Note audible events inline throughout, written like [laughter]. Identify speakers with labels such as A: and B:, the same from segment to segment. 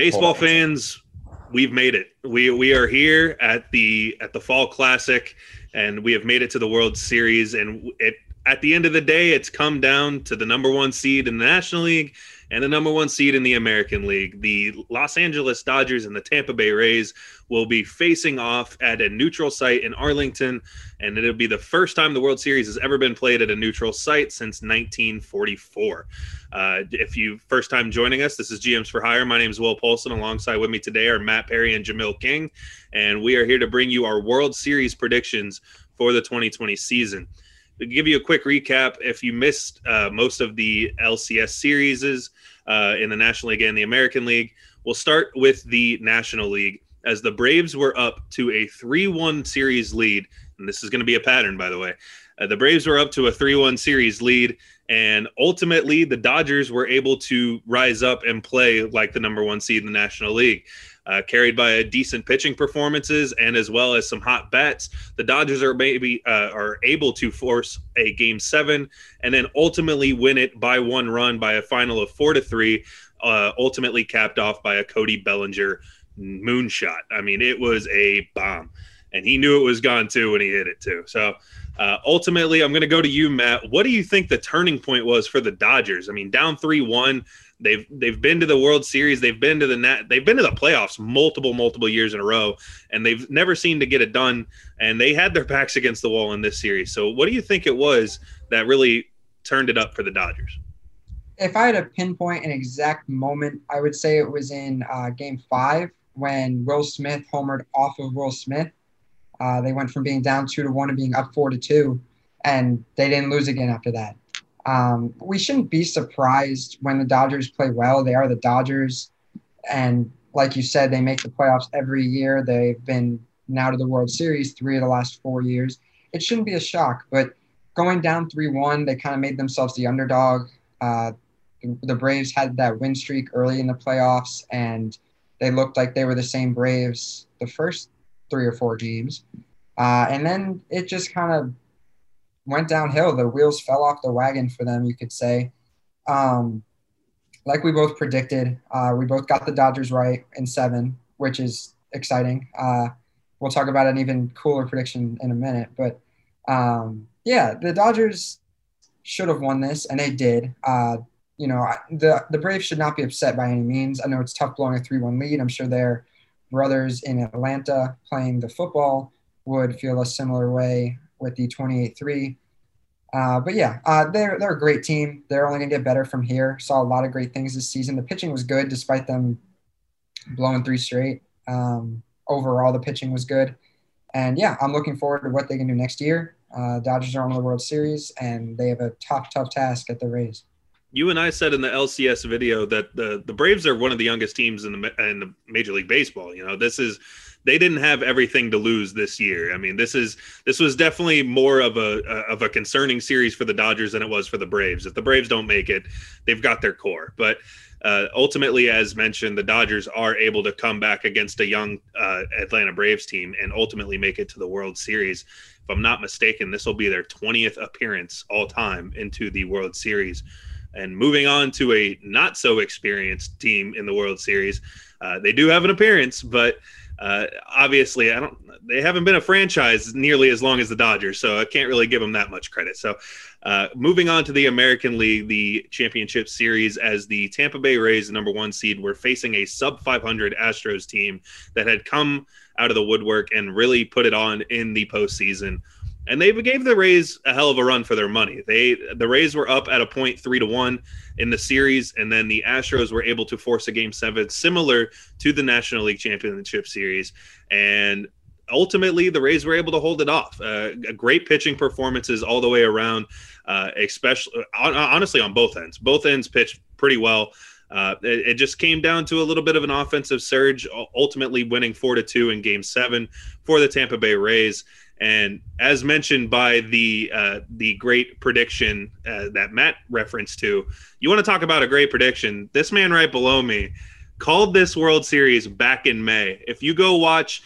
A: Baseball fans, we've made it. We we are here at the at the Fall Classic, and we have made it to the World Series. And it at the end of the day, it's come down to the number one seed in the National League and the number one seed in the American League. The Los Angeles Dodgers and the Tampa Bay Rays will be facing off at a neutral site in Arlington, and it'll be the first time the World Series has ever been played at a neutral site since 1944. Uh, if you first time joining us, this is GMs for Hire. My name is Will Polson. Alongside with me today are Matt Perry and Jamil King, and we are here to bring you our World Series predictions for the 2020 season to give you a quick recap, if you missed uh, most of the LCS series uh, in the National League and the American League, we'll start with the National League as the Braves were up to a 3 1 series lead. And this is going to be a pattern, by the way. Uh, the Braves were up to a 3 1 series lead. And ultimately, the Dodgers were able to rise up and play like the number one seed in the National League uh, carried by a decent pitching performances and as well as some hot bats. The Dodgers are maybe uh, are able to force a game seven and then ultimately win it by one run by a final of four to three. Uh, ultimately capped off by a Cody Bellinger moonshot. I mean, it was a bomb, and he knew it was gone too when he hit it too. So. Uh, ultimately, I'm going to go to you, Matt. What do you think the turning point was for the Dodgers? I mean, down three one, They've they've been to the World Series. They've been to the net. They've been to the playoffs multiple multiple years in a row, and they've never seemed to get it done. And they had their backs against the wall in this series. So, what do you think it was that really turned it up for the Dodgers?
B: If I had to pinpoint an exact moment, I would say it was in uh, Game Five when Will Smith homered off of Will Smith. Uh, they went from being down two to one to being up four to two, and they didn't lose again after that. Um, we shouldn't be surprised when the Dodgers play well. They are the Dodgers. And like you said, they make the playoffs every year. They've been now to the World Series three of the last four years. It shouldn't be a shock. But going down 3 1, they kind of made themselves the underdog. Uh, the Braves had that win streak early in the playoffs, and they looked like they were the same Braves the first three or four games. Uh, and then it just kind of went downhill. The wheels fell off the wagon for them, you could say. Um, like we both predicted, uh, we both got the Dodgers right in seven, which is exciting. Uh, we'll talk about an even cooler prediction in a minute. But um, yeah, the Dodgers should have won this, and they did. Uh, you know, the the Braves should not be upset by any means. I know it's tough blowing a three-one lead. I'm sure their brothers in Atlanta playing the football would feel a similar way with the 28-3. Uh, but yeah, uh, they're they're a great team. They're only gonna get better from here. Saw a lot of great things this season. The pitching was good despite them blowing three straight. Um, overall, the pitching was good, and yeah, I'm looking forward to what they can do next year. Uh, Dodgers are on the World Series, and they have a tough, tough task at the Rays.
A: You and I said in the LCS video that the the Braves are one of the youngest teams in the in the Major League Baseball. You know, this is they didn't have everything to lose this year. I mean, this is this was definitely more of a of a concerning series for the Dodgers than it was for the Braves. If the Braves don't make it, they've got their core. But uh, ultimately, as mentioned, the Dodgers are able to come back against a young uh, Atlanta Braves team and ultimately make it to the World Series. If I'm not mistaken, this will be their 20th appearance all time into the World Series. And moving on to a not so experienced team in the World Series, uh, they do have an appearance, but uh, obviously, I don't. They haven't been a franchise nearly as long as the Dodgers, so I can't really give them that much credit. So, uh, moving on to the American League, the championship series, as the Tampa Bay Rays, the number one seed, were facing a sub 500 Astros team that had come out of the woodwork and really put it on in the postseason and they gave the Rays a hell of a run for their money. They the Rays were up at a point three to one in the series, and then the Astros were able to force a game seven, similar to the National League Championship Series, and ultimately the Rays were able to hold it off. Uh, great pitching performances all the way around, uh, especially honestly on both ends. Both ends pitched pretty well. Uh, it, it, just came down to a little bit of an offensive surge, ultimately winning four to two in Game Seven for the Tampa Bay Rays. And as mentioned by the uh, the great prediction uh, that Matt referenced to, you want to talk about a great prediction? This man right below me called this World Series back in May. If you go watch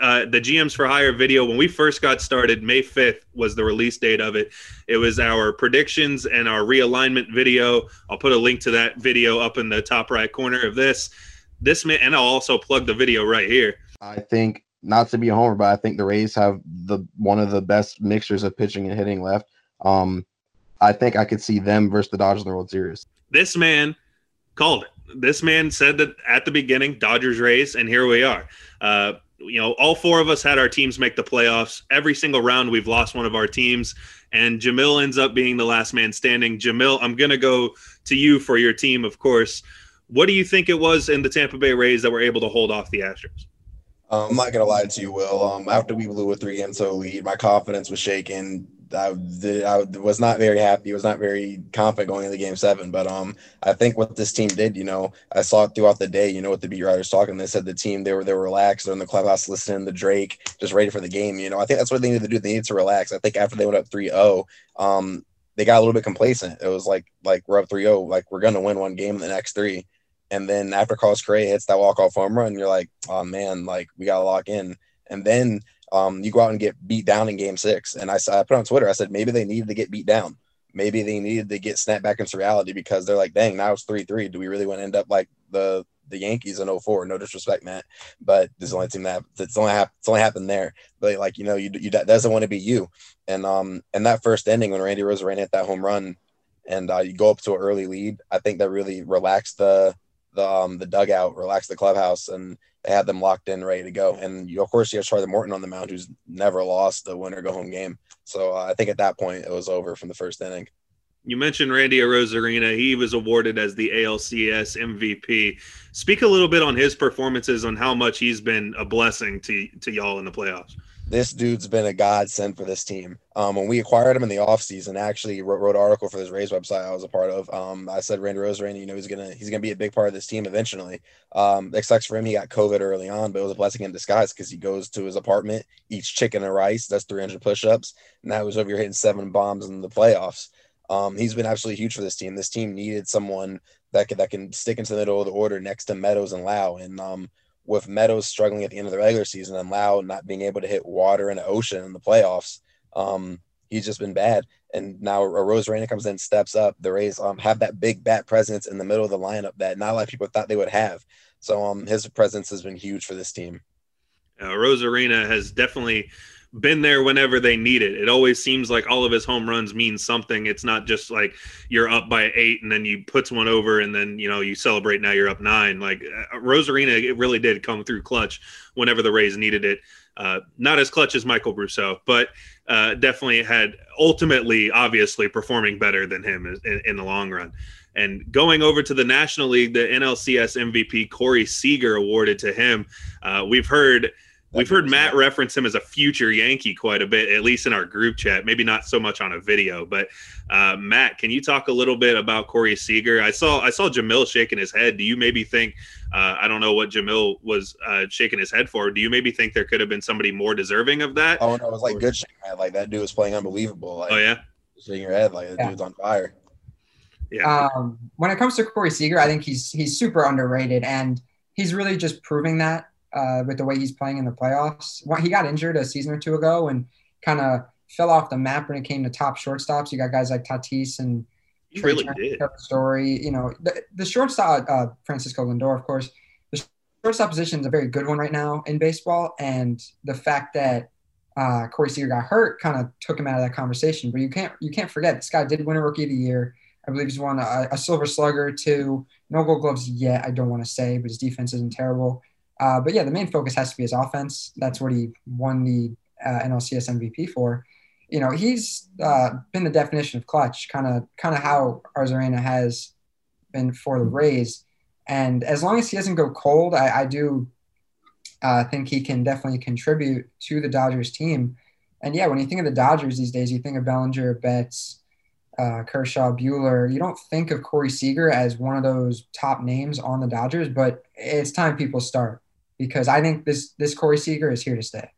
A: uh, the GMs for Hire video when we first got started, May 5th was the release date of it. It was our predictions and our realignment video. I'll put a link to that video up in the top right corner of this this man, and I'll also plug the video right here.
C: I think not to be a homer, but I think the Rays have the one of the best mixtures of pitching and hitting left. Um, I think I could see them versus the Dodgers in the World Series.
A: This man called it. This man said that at the beginning, Dodgers Rays, and here we are. Uh, you know, all four of us had our teams make the playoffs. Every single round, we've lost one of our teams, and Jamil ends up being the last man standing. Jamil, I'm going to go to you for your team, of course. What do you think it was in the Tampa Bay Rays that were able to hold off the Astros?
D: Um, I'm not gonna lie to you, Will. Um, after we blew a three game so lead, my confidence was shaken. I, I was not very happy. Was not very confident going into game seven. But um, I think what this team did, you know, I saw it throughout the day. You know, what the beat writers talking. They said the team they were they were relaxed. They're in the clubhouse listening to Drake, just ready for the game. You know, I think that's what they needed to do. They needed to relax. I think after they went up 3-0, um, they got a little bit complacent. It was like like we're up 3-0, like we're gonna win one game in the next three. And then after Carlos Correa hits that walk off home run, you're like, oh man, like we got to lock in. And then um, you go out and get beat down in game six. And I, I put on Twitter, I said, maybe they needed to get beat down. Maybe they needed to get snapped back into reality because they're like, dang, now it's 3 3. Do we really want to end up like the the Yankees in 04? No disrespect, Matt, but this is the only team that it's only, hap- it's only happened there. But like, you know, you, you that doesn't want to be you. And um, and that first ending when Randy Arozarena hit that home run and uh, you go up to an early lead, I think that really relaxed the the um, the dugout, relax the clubhouse, and they had them locked in, ready to go. And you, of course, you have Charlie Morton on the mound, who's never lost the winner go home game. So uh, I think at that point it was over from the first inning.
A: You mentioned Randy Arozarena. He was awarded as the ALCS MVP. Speak a little bit on his performances, on how much he's been a blessing to to y'all in the playoffs
D: this dude's been a godsend for this team. Um, when we acquired him in the offseason, actually wrote, wrote an article for this Rays website I was a part of. Um, I said Randy Arozarena, you know, he's gonna he's gonna be a big part of this team eventually. Um, it sucks for him. He got COVID early on, but it was a blessing in disguise because he goes to his apartment, eats chicken and rice. That's 300 push-ups. And that was over here hitting seven bombs in the playoffs. Um, he's been absolutely huge for this team. This team needed someone that can, that can stick into the middle of the order next to Meadows and Lowe, And um, with Meadows struggling at the end of the regular season and Lowe not being able to hit water the ocean in the playoffs, um, he's just been bad. And now Arozarena comes in, steps up. The Rays um, have that big bat presence in the middle of the lineup that not a lot of people thought they would have. So um, his presence has been huge for this team.
A: Uh, Arozarena has definitely been there whenever they need it. It always seems like all of his home runs mean something. It's not just like you're up by eight and then you puts one over and then you know you celebrate. Now you're up nine. Like uh, Arozarena, it really did come through clutch whenever the Rays needed it. Uh, not as clutch as Michael Brosseau, but uh, definitely had ultimately, obviously, performing better than him in, in the long run. And going over to the National League, the NLCS MVP Corey Seager awarded to him. Uh, we've heard We've heard Matt reference him as a future Yankee quite a bit, at least in our group chat. Maybe not so much on a video, but uh, Matt, can you talk a little bit about Corey Seager? I saw I saw Jamil shaking his head. Do you maybe think uh, I don't know what Jamil was uh, shaking his head for? Do you maybe think there could have been somebody more deserving of that?
D: Oh no, it was like good shaking head. Like that dude was playing unbelievable. Like,
A: oh yeah,
D: shaking your head like the yeah. dude's on fire.
B: Yeah. Um, when it comes to Corey Seager, I think he's he's super underrated, and he's really just proving that uh, with the way he's playing in the playoffs. He got injured a season or two ago and kind of fell off the map when it came to top shortstops. You got guys like Tatis and
A: he Trey really did.
B: Story. You know, the, the shortstop, uh, Francisco Lindor, of course. The shortstop position is a very good one right now in baseball, and the fact that uh, Corey Seager got hurt kind of took him out of that conversation. But you can't you can't forget this guy did win a Rookie of the Year. I believe he's won a, a Silver Slugger too. No Gold Gloves yet. I don't want to say, but his defense isn't terrible. Uh, but yeah, the main focus has to be his offense. That's what he won the uh, NLCS MVP for. You know, he's uh, been the definition of clutch, kind of kind of how Arozarena has been for the Rays. And as long as he doesn't go cold, I, I do uh, think he can definitely contribute to the Dodgers team. And yeah, when you think of the Dodgers these days, you think of Bellinger, Betts, uh, Kershaw, Buehler. You don't think of Corey Seager as one of those top names on the Dodgers, but it's time people start because I think this this Corey Seager is here to stay.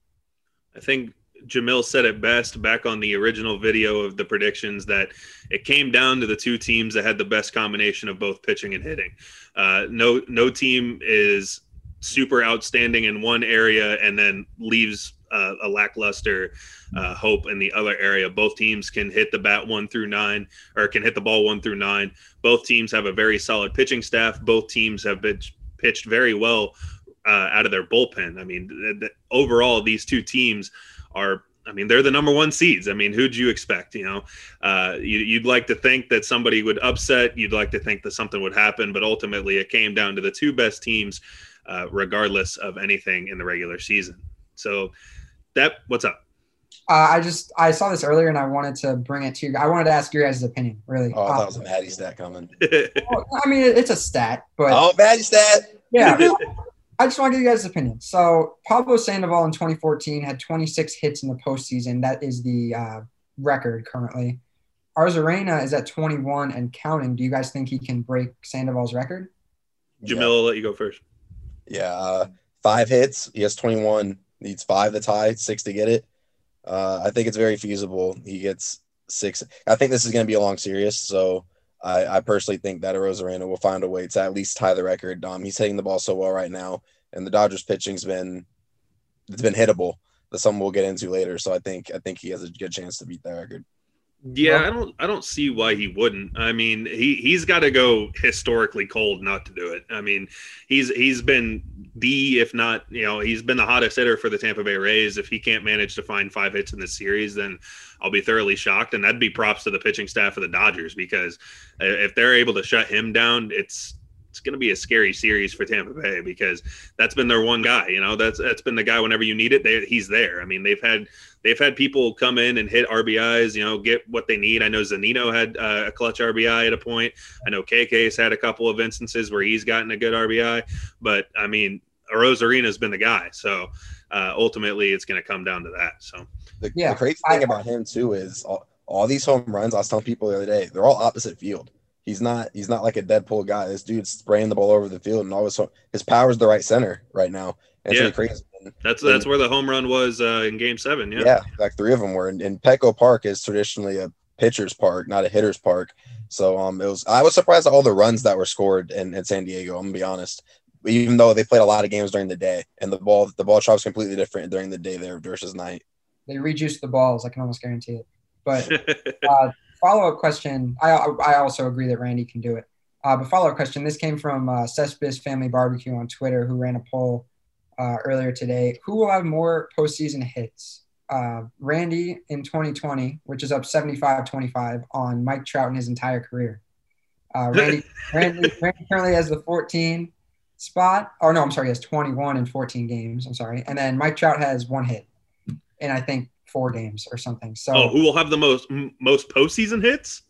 A: I think Jamil said it best back on the original video of the predictions that it came down to the two teams that had the best combination of both pitching and hitting. Uh, no no team is super outstanding in one area and then leaves uh, a lackluster uh, hope in the other area. Both teams can hit the bat one through nine, or can hit the ball one through nine. Both teams have a very solid pitching staff. Both teams have been pitched very well uh, out of their bullpen. I mean, th- th- overall, these two teams are. I mean, they're the number one seeds. I mean, who'd you expect? You know, uh, you, you'd like to think that somebody would upset. You'd like to think that something would happen, but ultimately, it came down to the two best teams, uh, regardless of anything in the regular season. So, that what's up?
B: Uh, I just I saw this earlier and I wanted to bring it to you. I wanted to ask your guys' opinion. Really,
D: Oh, I thought
B: Uh,
D: it was a Maddie stat coming. [laughs]
B: well, I mean, it's a stat, but
D: Oh, Maddie stat.
B: yeah, [laughs] I just want to get you guys' opinion. So Pablo Sandoval in 2014 had 26 hits in the postseason. That is the uh, record currently. Arozarena is at 21 and counting. Do you guys think he can break Sandoval's record?
A: Jamil, I'll let you go first.
D: Yeah, uh, five hits. He has 21. Needs five to tie, six to get it. Uh, I think it's very feasible. He gets six. I think this is going to be a long series, so I, I personally think that Rosarena will find a way to at least tie the record. Um, he's hitting the ball so well right now, and the Dodgers pitching's been it's been hittable. That's something we'll get into later. So I think I think he has a good chance to beat that record.
A: Yeah, I don't I don't see why he wouldn't. I mean, he he's got to go historically cold not to do it. I mean, he's he's been the if not, you know, he's been the hottest hitter for the Tampa Bay Rays. If he can't manage to find five hits in this series, then I'll be thoroughly shocked and that'd be props to the pitching staff of the Dodgers because uh, if they're able to shut him down, it's it's going to be a scary series for Tampa Bay because that's been their one guy. You know, that's that's been the guy whenever you need it, they, he's there. I mean, they've had they've had people come in and hit RBIs, you know, get what they need. I know Zunino had uh, a clutch RBI at a point. I know KK's had a couple of instances where he's gotten a good RBI, but I mean, Rosarena's been the guy. So uh, ultimately, it's going to come down to that. So
D: The,
B: Yeah,
D: the crazy
B: I-
D: thing about him too is all, all these home runs. I was telling people the other day, they're all opposite field. He's not he's not like a dead pull guy. This dude's spraying the ball over the field, and all of a his his power's the right center right now. And
A: Yeah.
D: really crazy. And,
A: that's that's where the home run was uh, in Game Seven.
D: yeah.
A: Yeah.
D: like three of them were. And, and Petco Park is traditionally a pitcher's park, not a hitter's park. So um, it was. I was surprised at all the runs that were scored in, in San Diego. I'm gonna be honest. Even though they played a lot of games during the day, and the ball the ball drops completely different during the day there versus night.
B: They reduced the balls. I can almost guarantee it. But [laughs] uh, follow up question. I I also agree that Randy can do it. Uh, but follow up question. This came from uh, Family Barbecue on Twitter, who ran a poll uh, earlier today. Who will have more postseason hits? Uh, Randy in 2020, which is up 75-25 on Mike Trout in his entire career. Uh, Randy, [laughs] Randy, Randy currently has the 14 spot. Oh no, I'm sorry, he has 21 in 14 games. I'm sorry, and then Mike Trout has one hit And I think four games or something. So
A: oh, who will have the most m- most postseason hits?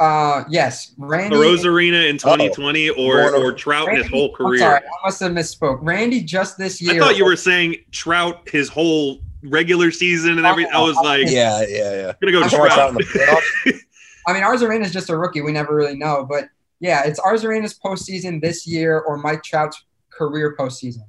B: Uh, yes, Randy.
A: The Rosarena in 2020 or
D: Going over-
A: or Trout in his
B: Randy-
A: whole
B: I'm
A: career?
B: sorry, I must have misspoke. Randy just this year.
A: I thought you were saying Trout his whole regular season and everything. I was like,
D: Yeah, yeah, yeah.
A: gonna go
D: I'm talking
A: Trout.
D: the playoffs. [laughs]
B: I mean, Arozarena is just a rookie. We never really know, but yeah, it's Arozarena's postseason this year or Mike Trout's career postseason,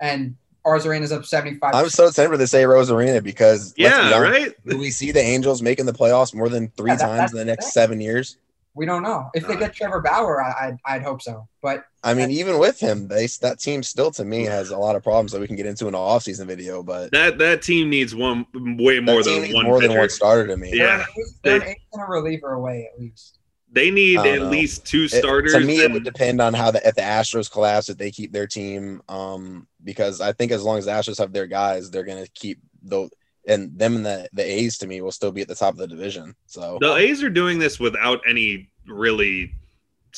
B: and Arozarena's up seventy-five.
D: I'm so tempted to say Rosarena because let's be
A: yeah,
D: honest,
A: right.
D: Do we see the Angels making the playoffs more than three
B: Yeah, that-
D: times in the
B: the
D: next
B: thing.
D: seven years?
B: we don't know if they get Trevor Bauer. I, I'd, I'd hope so, but
D: I mean, even with him, they that team still to me has a lot of problems that we can get into in an offseason video. But
A: That that team needs one way more than one
D: more
A: pitcher.
D: than one starter to me.
A: Yeah.
B: they're, an ace- they're an
A: they-
B: and a reliever away at least.
A: They need at
D: know.
A: least two
D: It-
A: starters.
D: to me, it would depend on how the if the Astros collapse, if they keep their team. Um, because I think as long as the Astros have their guys, they're gonna keep the and them and the the A's to me will still be at the top of the division. So
A: the A's are doing this without any really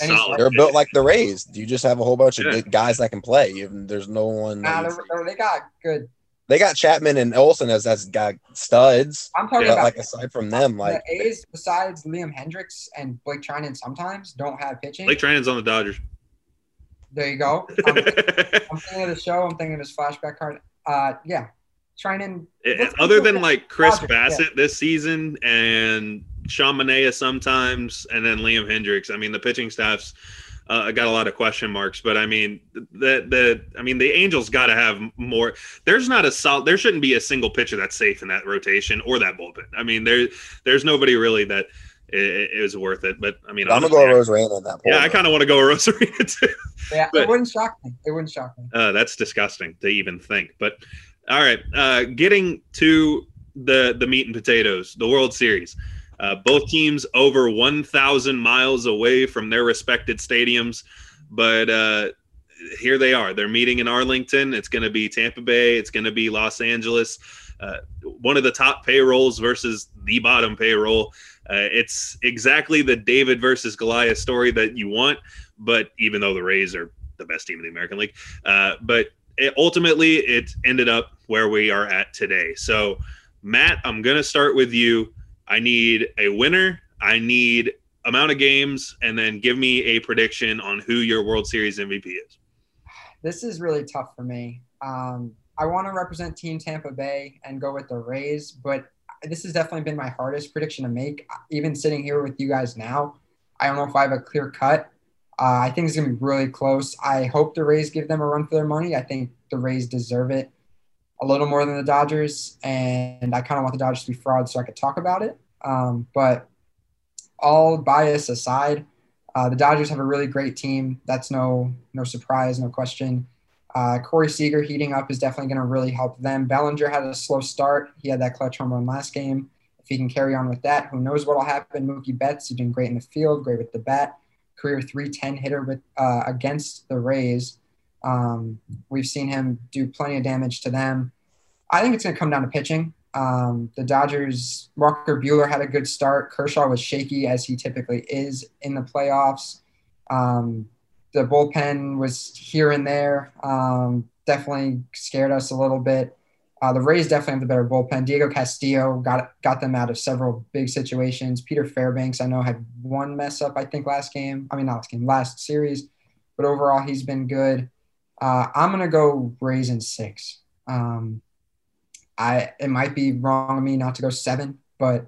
B: Any
A: solid.
D: they're built like the Rays. You just have a whole bunch of
A: Yeah.
D: good guys that can play. You, there's no one.
B: Nah,
D: that
B: they're,
D: you-
B: they're- they got good.
D: They got Chapman and Olson as as got studs.
B: I'm talking
D: But
B: about
D: like aside from them, like
B: the A's, besides Liam Hendriks and Blake Treinen, sometimes don't have pitching.
A: Blake Treinen's on the Dodgers.
B: there you go. [laughs] I'm, I'm thinking of the show. I'm thinking of his flashback card. Uh, yeah, Treinen.
A: It- other than like Chris
B: Dodgers, yeah.
A: Bassitt this season and Sean Manaea sometimes, and then Liam Hendriks. I mean, the pitching staff's uh, I got a lot of question marks, but I mean, the the I mean, the Angels got to have more. There's not a solid. There shouldn't be a single pitcher that's safe in that rotation or that bullpen. I mean, there there's nobody really that i- i- is worth it. But I mean,
D: I'm gonna go Rose Rain in that. Point.
A: Yeah,
D: poll,
A: I kind of want to go Rosarina [laughs] too.
B: Yeah,
A: But-
B: it wouldn't shock me. It wouldn't shock me.
A: Uh, that's disgusting to even think. But all right, uh, getting to the the meat and potatoes, the World Series. Uh, both teams over 1,000 miles away from their respected stadiums, but uh, here they are. They're meeting in Arlington. It's going to be Tampa Bay. It's going to be Los Angeles. Uh, one of the top payrolls versus the bottom payroll. Uh, it's exactly the David versus Goliath story that you want. But even though the Rays are the best team in the American League, uh, but it, ultimately it ended up where we are at today. So, Matt, I'm going to start with you. I need a winner. I need amount of games, and then give me a prediction on who your World Series MVP is.
B: This is really tough for me. Um, I want to represent Team Tampa Bay and go with the Rays, but this has definitely been my hardest prediction to make. Even sitting here with you guys now, I don't know if I have a clear cut. Uh, I think it's going to be really close. I hope the Rays give them a run for their money. I think the Rays deserve it a little more than the Dodgers, and I kind of want the Dodgers to be fraud so I could talk about it. Um, but all bias aside, uh, the Dodgers have a really great team. That's no no surprise, no question. Uh, Corey Seager heating up is definitely going to really help them. Bellinger had a slow start. He had that clutch home run last game. If he can carry on with that, who knows what will happen? Mookie Betts is doing great in the field, great with the bat. Career 310 hitter with uh, against the Rays. Um, we've seen him do plenty of damage to them. I think it's going to come down to pitching. Um, the Dodgers, Walker Buehler had a good start. Kershaw was shaky as he typically is in the playoffs. Um, the bullpen was here and there. Um, definitely scared us a little bit. Uh, the Rays definitely have the better bullpen. Diego Castillo got got them out of several big situations. Peter Fairbanks, I know, had one mess up, I think, last game. I mean, not last game, last series. But overall, he's been good. Uh, I'm going to go Rays in six. Um, I it might be wrong of me not to go seven, but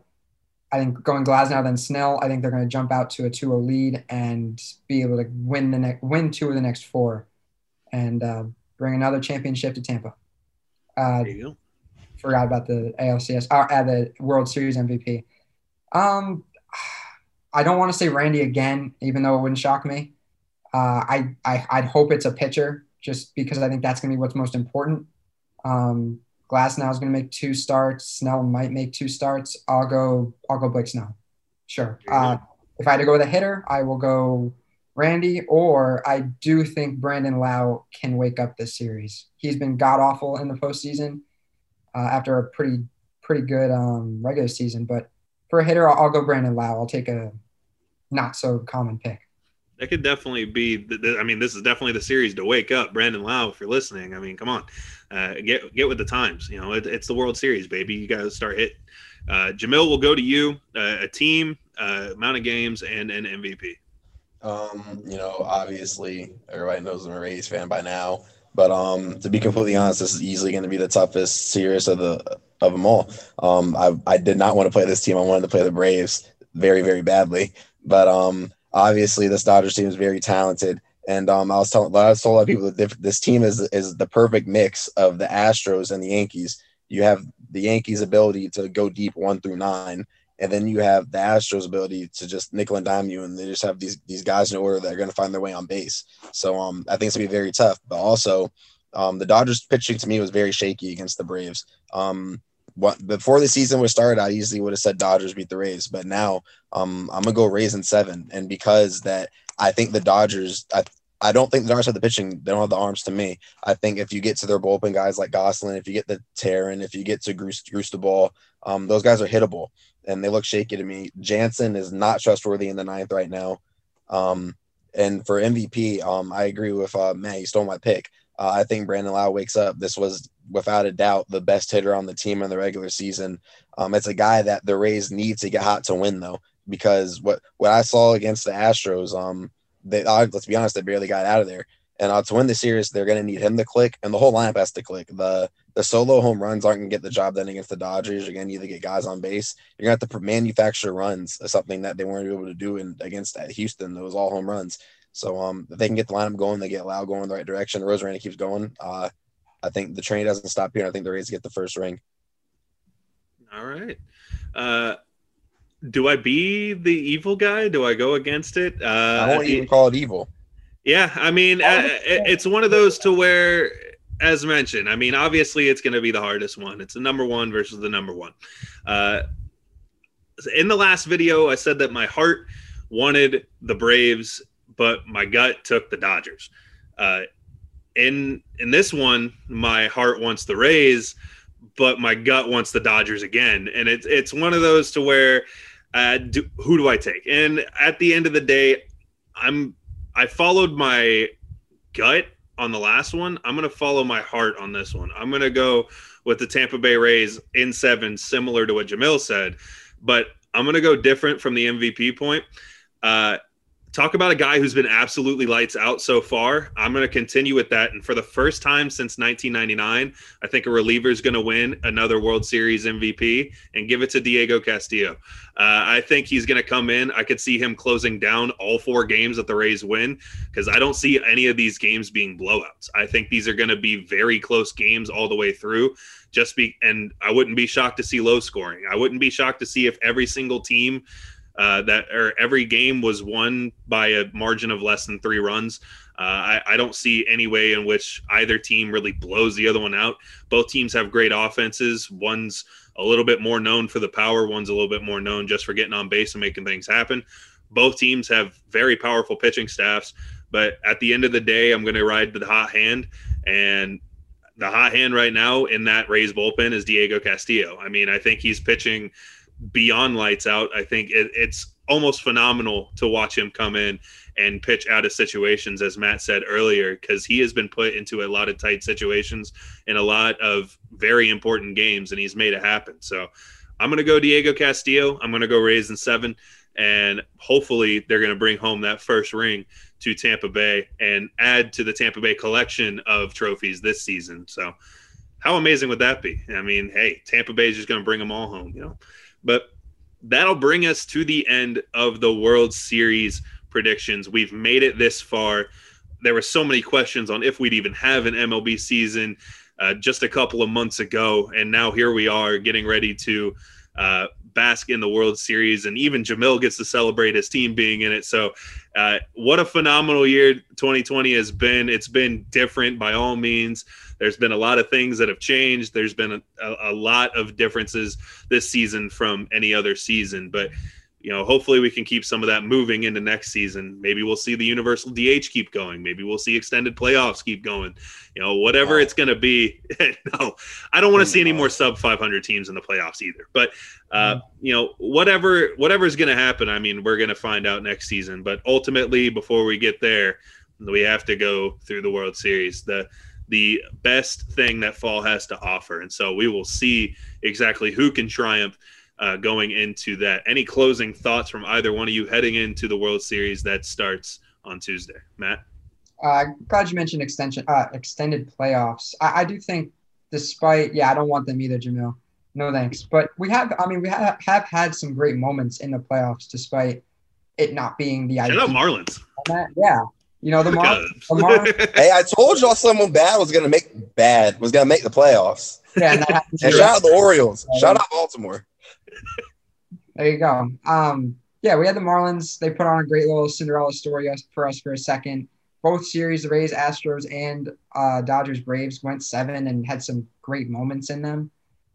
B: I think going Glasnow then Snell, I think they're going to jump out to a 2-0 lead and be able to win the next win two of the next four, and uh, bring another championship to Tampa. Uh,
A: There you go.
B: forgot about the ALCS or uh, the World Series MVP. Um, I don't want to say Randy again, even though it wouldn't shock me. Uh, I, I I'd hope it's a pitcher, just because I think that's going to be what's most important. Um, Glasnow is going to make two starts. Snell might make two starts. I'll go. I'll go Blake Snell. Sure. Uh, if I had to go with a hitter, I will go Randy. Or I do think Brandon Lowe can wake up this series. He's been god awful in the postseason uh, after a pretty pretty good um, regular season. But for a hitter, I'll, I'll go Brandon Lowe. I'll take a not so common pick.
A: That could definitely be. The, the, I mean, this is definitely the series to wake up, Brandon Lowe. If you're listening, I mean, come on, uh, get get with the times. You know, it, it's the World Series, baby. You got to start hitting. Uh, Jamil will go to you. Uh, a team, uh, amount of games, and an MVP.
D: Um, you know, obviously everybody knows I'm a Rays fan by now. But um, to be completely honest, this is easily going to be the toughest series of the of them all. Um, I I did not want to play this team. I wanted to play the Braves very very badly. But um, obviously this Dodgers team is very talented. And um, I was telling, I was told a lot of people that this- team is is the perfect mix of the Astros and the Yankees. You have the Yankees' ability to go deep one through nine, and then you have the Astros' ability to just nickel and dime you, and they just have these these guys in order that are going to find their way on base. So um, I think it's gonna be very tough. But also, um, the Dodgers pitching to me was very shaky against the Braves. Um, what before the season was started, I easily would have said Dodgers beat the Rays, but now um, I'm gonna go Rays in seven, and because that I think the Dodgers, I I don't think the Dodgers have the pitching. They don't have the arms to me. I think if you get to their bullpen guys like Goslin, if you get the Taryn, if you get to Goose, Goose the ball, um, those guys are hittable and they look shaky to me. Jansen is not trustworthy in the ninth right now. Um, and for MVP, um, I agree with uh, Matt. You stole my pick. Uh, I think Brandon Lowe wakes up. This was without a doubt the best hitter on the team in the regular season. Um, it's a guy that the Rays need to get hot to win though, because what what I saw against the Astros, um, they uh, let's be honest, they barely got out of there. And uh, to win the series, they're going to need him to click, and the whole lineup has to click. the The solo home runs aren't going to get the job done against the Dodgers. You're going to need to get guys on base. You're going to have to manufacture runs, something that they weren't able to do in against Houston. Was all home runs. So um, if they can get the lineup going, they get Lowe going in the right direction. Rosarena keeps going. Uh, I think the train doesn't stop here. I think the Rays get the first ring.
A: All right. Uh, do I be the evil guy? Do I go against it? Uh,
D: I won't even call it evil.
A: Yeah, I mean, uh, it's one of those to where, as mentioned, I mean, obviously it's going to be the hardest one. It's the number one versus the number one. Uh, in the last video, I said that my heart wanted the Braves, but my gut took the Dodgers. Uh, in in this one, my heart wants the Rays, but my gut wants the Dodgers again, and it's it's one of those to where, uh, do, who do I take? And at the end of the day, I'm I followed my gut on the last one. I'm gonna follow my heart on this one. I'm gonna go with the Tampa Bay Rays in seven, similar to what Jamil said, but I'm gonna go different from the MVP point. Uh, talk about a guy who's been absolutely lights out so far. I'm going to continue with that. And for the first time since 1999, I think a reliever is going to win another World Series MVP and give it to Diego Castillo. Uh, I think he's going to come in. I could see him closing down all four games that the Rays win because I don't see any of these games being blowouts. I think these are going to be very close games all the way through. Just be, and I wouldn't be shocked to see low scoring. I wouldn't be shocked to see if every single team uh, that or every game was won by a margin of less than three runs. Uh, I, I, don't see any way in which either team really blows the other one out. Both teams have great offenses. One's a little bit more known for the power. One's a little bit more known just for getting on base and making things happen. Both teams have very powerful pitching staffs. But at the end of the day, I'm going to ride the hot hand. And the hot hand right now in that Rays bullpen is Diego Castillo. I mean, I think he's pitching – beyond lights out. I think it, it's almost phenomenal to watch him come in and pitch out of situations, as Matt said earlier, because he has been put into a lot of tight situations in a lot of very important games, and he's made it happen. So I'm going to go Diego Castillo. I'm going to go Rays in seven, and hopefully they're going to bring home that first ring to Tampa Bay and add to the Tampa Bay collection of trophies this season. So how amazing would that be? I mean, hey, Tampa Bay is just going to bring them all home, you know. But that'll bring us to the end of the World Series predictions. We've made it this far. There were so many questions on if we'd even have an MLB season uh, just a couple of months ago, and now here we are getting ready to uh, bask in the World Series, and even Jamil gets to celebrate his team being in it. So, uh, what a phenomenal year 2020 has been! It's been different by all means. There's been a lot of things that have changed. There's been a, a, a lot of differences this season from any other season, but you know, hopefully we can keep some of that moving into next season. Maybe we'll see the universal DH keep going. Maybe we'll see extended playoffs keep going. You know, whatever wow. it's going to be. [laughs] no, I don't want to see any more sub 500 teams in the playoffs either. But uh, mm. you know, whatever whatever is going to happen, I mean, we're going to find out next season. But ultimately, before we get there, we have to go through the World Series. The the best thing that fall has to offer. And so we will see exactly who can triumph uh, going into that. Any closing thoughts from either one of you heading into the World Series that starts on Tuesday? Matt?
B: Uh, glad you mentioned extension, uh, extended playoffs. I, I do think, despite, yeah, I don't want them either, Jamil. No thanks. But we have, I mean, we have, have had some great moments in the playoffs, despite it not being the
A: Shout out Marlins.
B: Yeah, you know the, Mar- the Mar- [laughs]
D: hey, I told y'all someone bad was gonna make bad was gonna make the playoffs.
B: Yeah, and, [laughs]
D: and shout out the Orioles. Shout out Baltimore.
B: There you go. Um, yeah, we had the Marlins. They put on a great little Cinderella story for us for a second. Both series, the Rays, Astros, and uh, Dodgers, Braves went seven and had some great moments in them.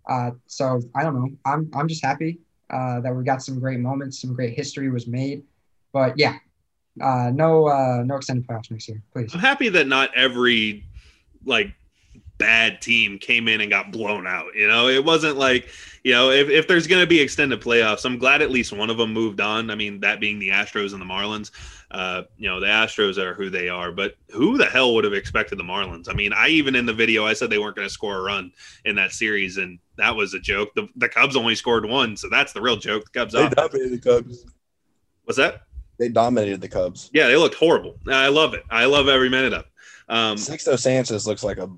B: Uh, so I don't know. I'm I'm just happy uh, that we got some great moments, some great history was made. But yeah, uh, no, uh, no extended playoffs next year, please.
A: I'm happy that not every like bad team came in and got blown out. You know, it wasn't like, you know, if, if there's going to be extended playoffs, I'm glad at least one of them moved on. I mean, that being the Astros and the Marlins. Uh, you know, the Astros are who they are, but who the hell would have expected the Marlins? I mean, I even in the video, I said they weren't going to score a run in that series, and that was a joke. The, the Cubs only scored one, so that's the real joke. The Cubs
D: they dominated the Cubs.
A: What's that?
D: They dominated the Cubs.
A: Yeah, they looked horrible. I love it. I love every minute of it. Um,
D: Sixto Sanchez looks like a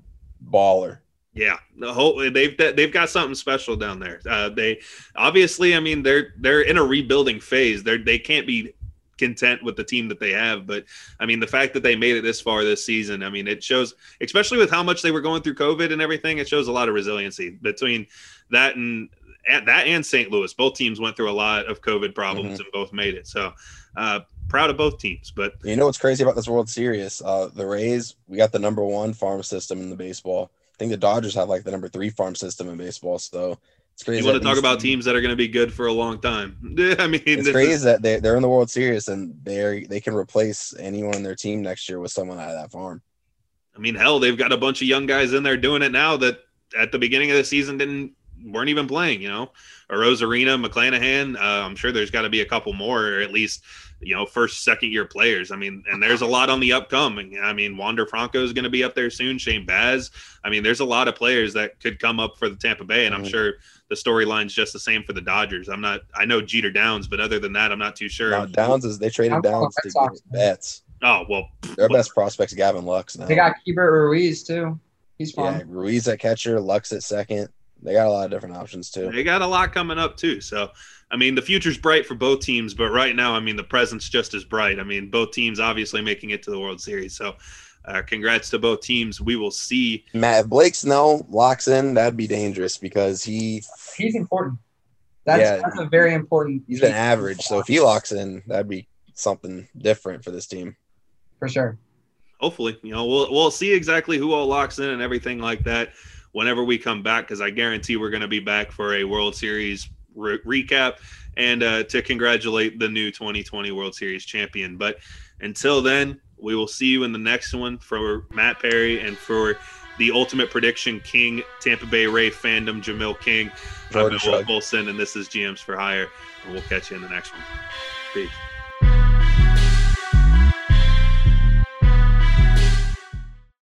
D: baller.
A: Yeah, the whole they've they've got something special down there. Uh, they obviously, I mean, they're they're in a rebuilding phase. They're they can't be content with the team that they have. But I mean, the fact that they made it this far this season, I mean, it shows, especially with how much they were going through COVID and everything, it shows a lot of resiliency between that and that and St. Louis. Both teams went through a lot of COVID problems mm-hmm. and both made it. So uh, proud of both teams. But
D: you know what's crazy about this World Series? Uh, the Rays, we got the number one farm system in the baseball. I think the Dodgers have like the number three farm system in baseball. So
A: it's crazy. You want to talk about teams that are going to be good for a long time? [laughs] I mean,
D: it's crazy is... that they they're in the World Series and they're they can replace anyone in their team next year with someone out of that farm.
A: I mean, hell, they've got a bunch of young guys in there doing it now that at the beginning of the season didn't weren't even playing. You know, Arozarena, McClanahan. Uh, I'm sure there's got to be a couple more, or at least you know, first, second year players. I mean, and there's a lot on the upcoming. I mean, Wander Franco is going to be up there soon. Shane Baz. I mean, there's a lot of players that could come up for the Tampa Bay, and I'm sure the storyline's just the same for the Dodgers. I'm not. I know Jeter Downs, but other than that, I'm not too sure.
D: No, Downs is they traded
B: I'm
D: Downs
B: Red
D: to
B: Sox,
D: get Betts.
A: Oh well,
D: Their best prospect's Gavin Lux now.
B: They got Keibert Ruiz too. He's
D: yeah. Ruiz at catcher, Lux at second. They got a lot of different options too.
A: they got a lot coming up too. So, I mean, the future's bright for both teams, but right now, I mean, the present's just as bright. I mean, both teams obviously making it to the World Series. So, uh, congrats to both teams. We will see.
D: Matt, if Blake Snell locks in, that'd be dangerous because he
B: He's important. That's,
D: Yeah.
B: that's a very important.
D: he's been average. So if he locks in, that'd be something different for this team.
B: for sure.
A: Hopefully, you know, we'll we'll see exactly who all locks in and everything like that whenever we come back, because I guarantee we're going to be back for a World Series re- recap and uh, to congratulate the new 2020 World Series champion. But until then, we will see you in the next one for Matt Perry and for the Ultimate Prediction King, Tampa Bay Ray fandom, Jamil King.
D: Jordan
A: I'm Will
D: Shrug.
A: Wilson, and this is GMs for Hire, and we'll catch you in the next one. Peace.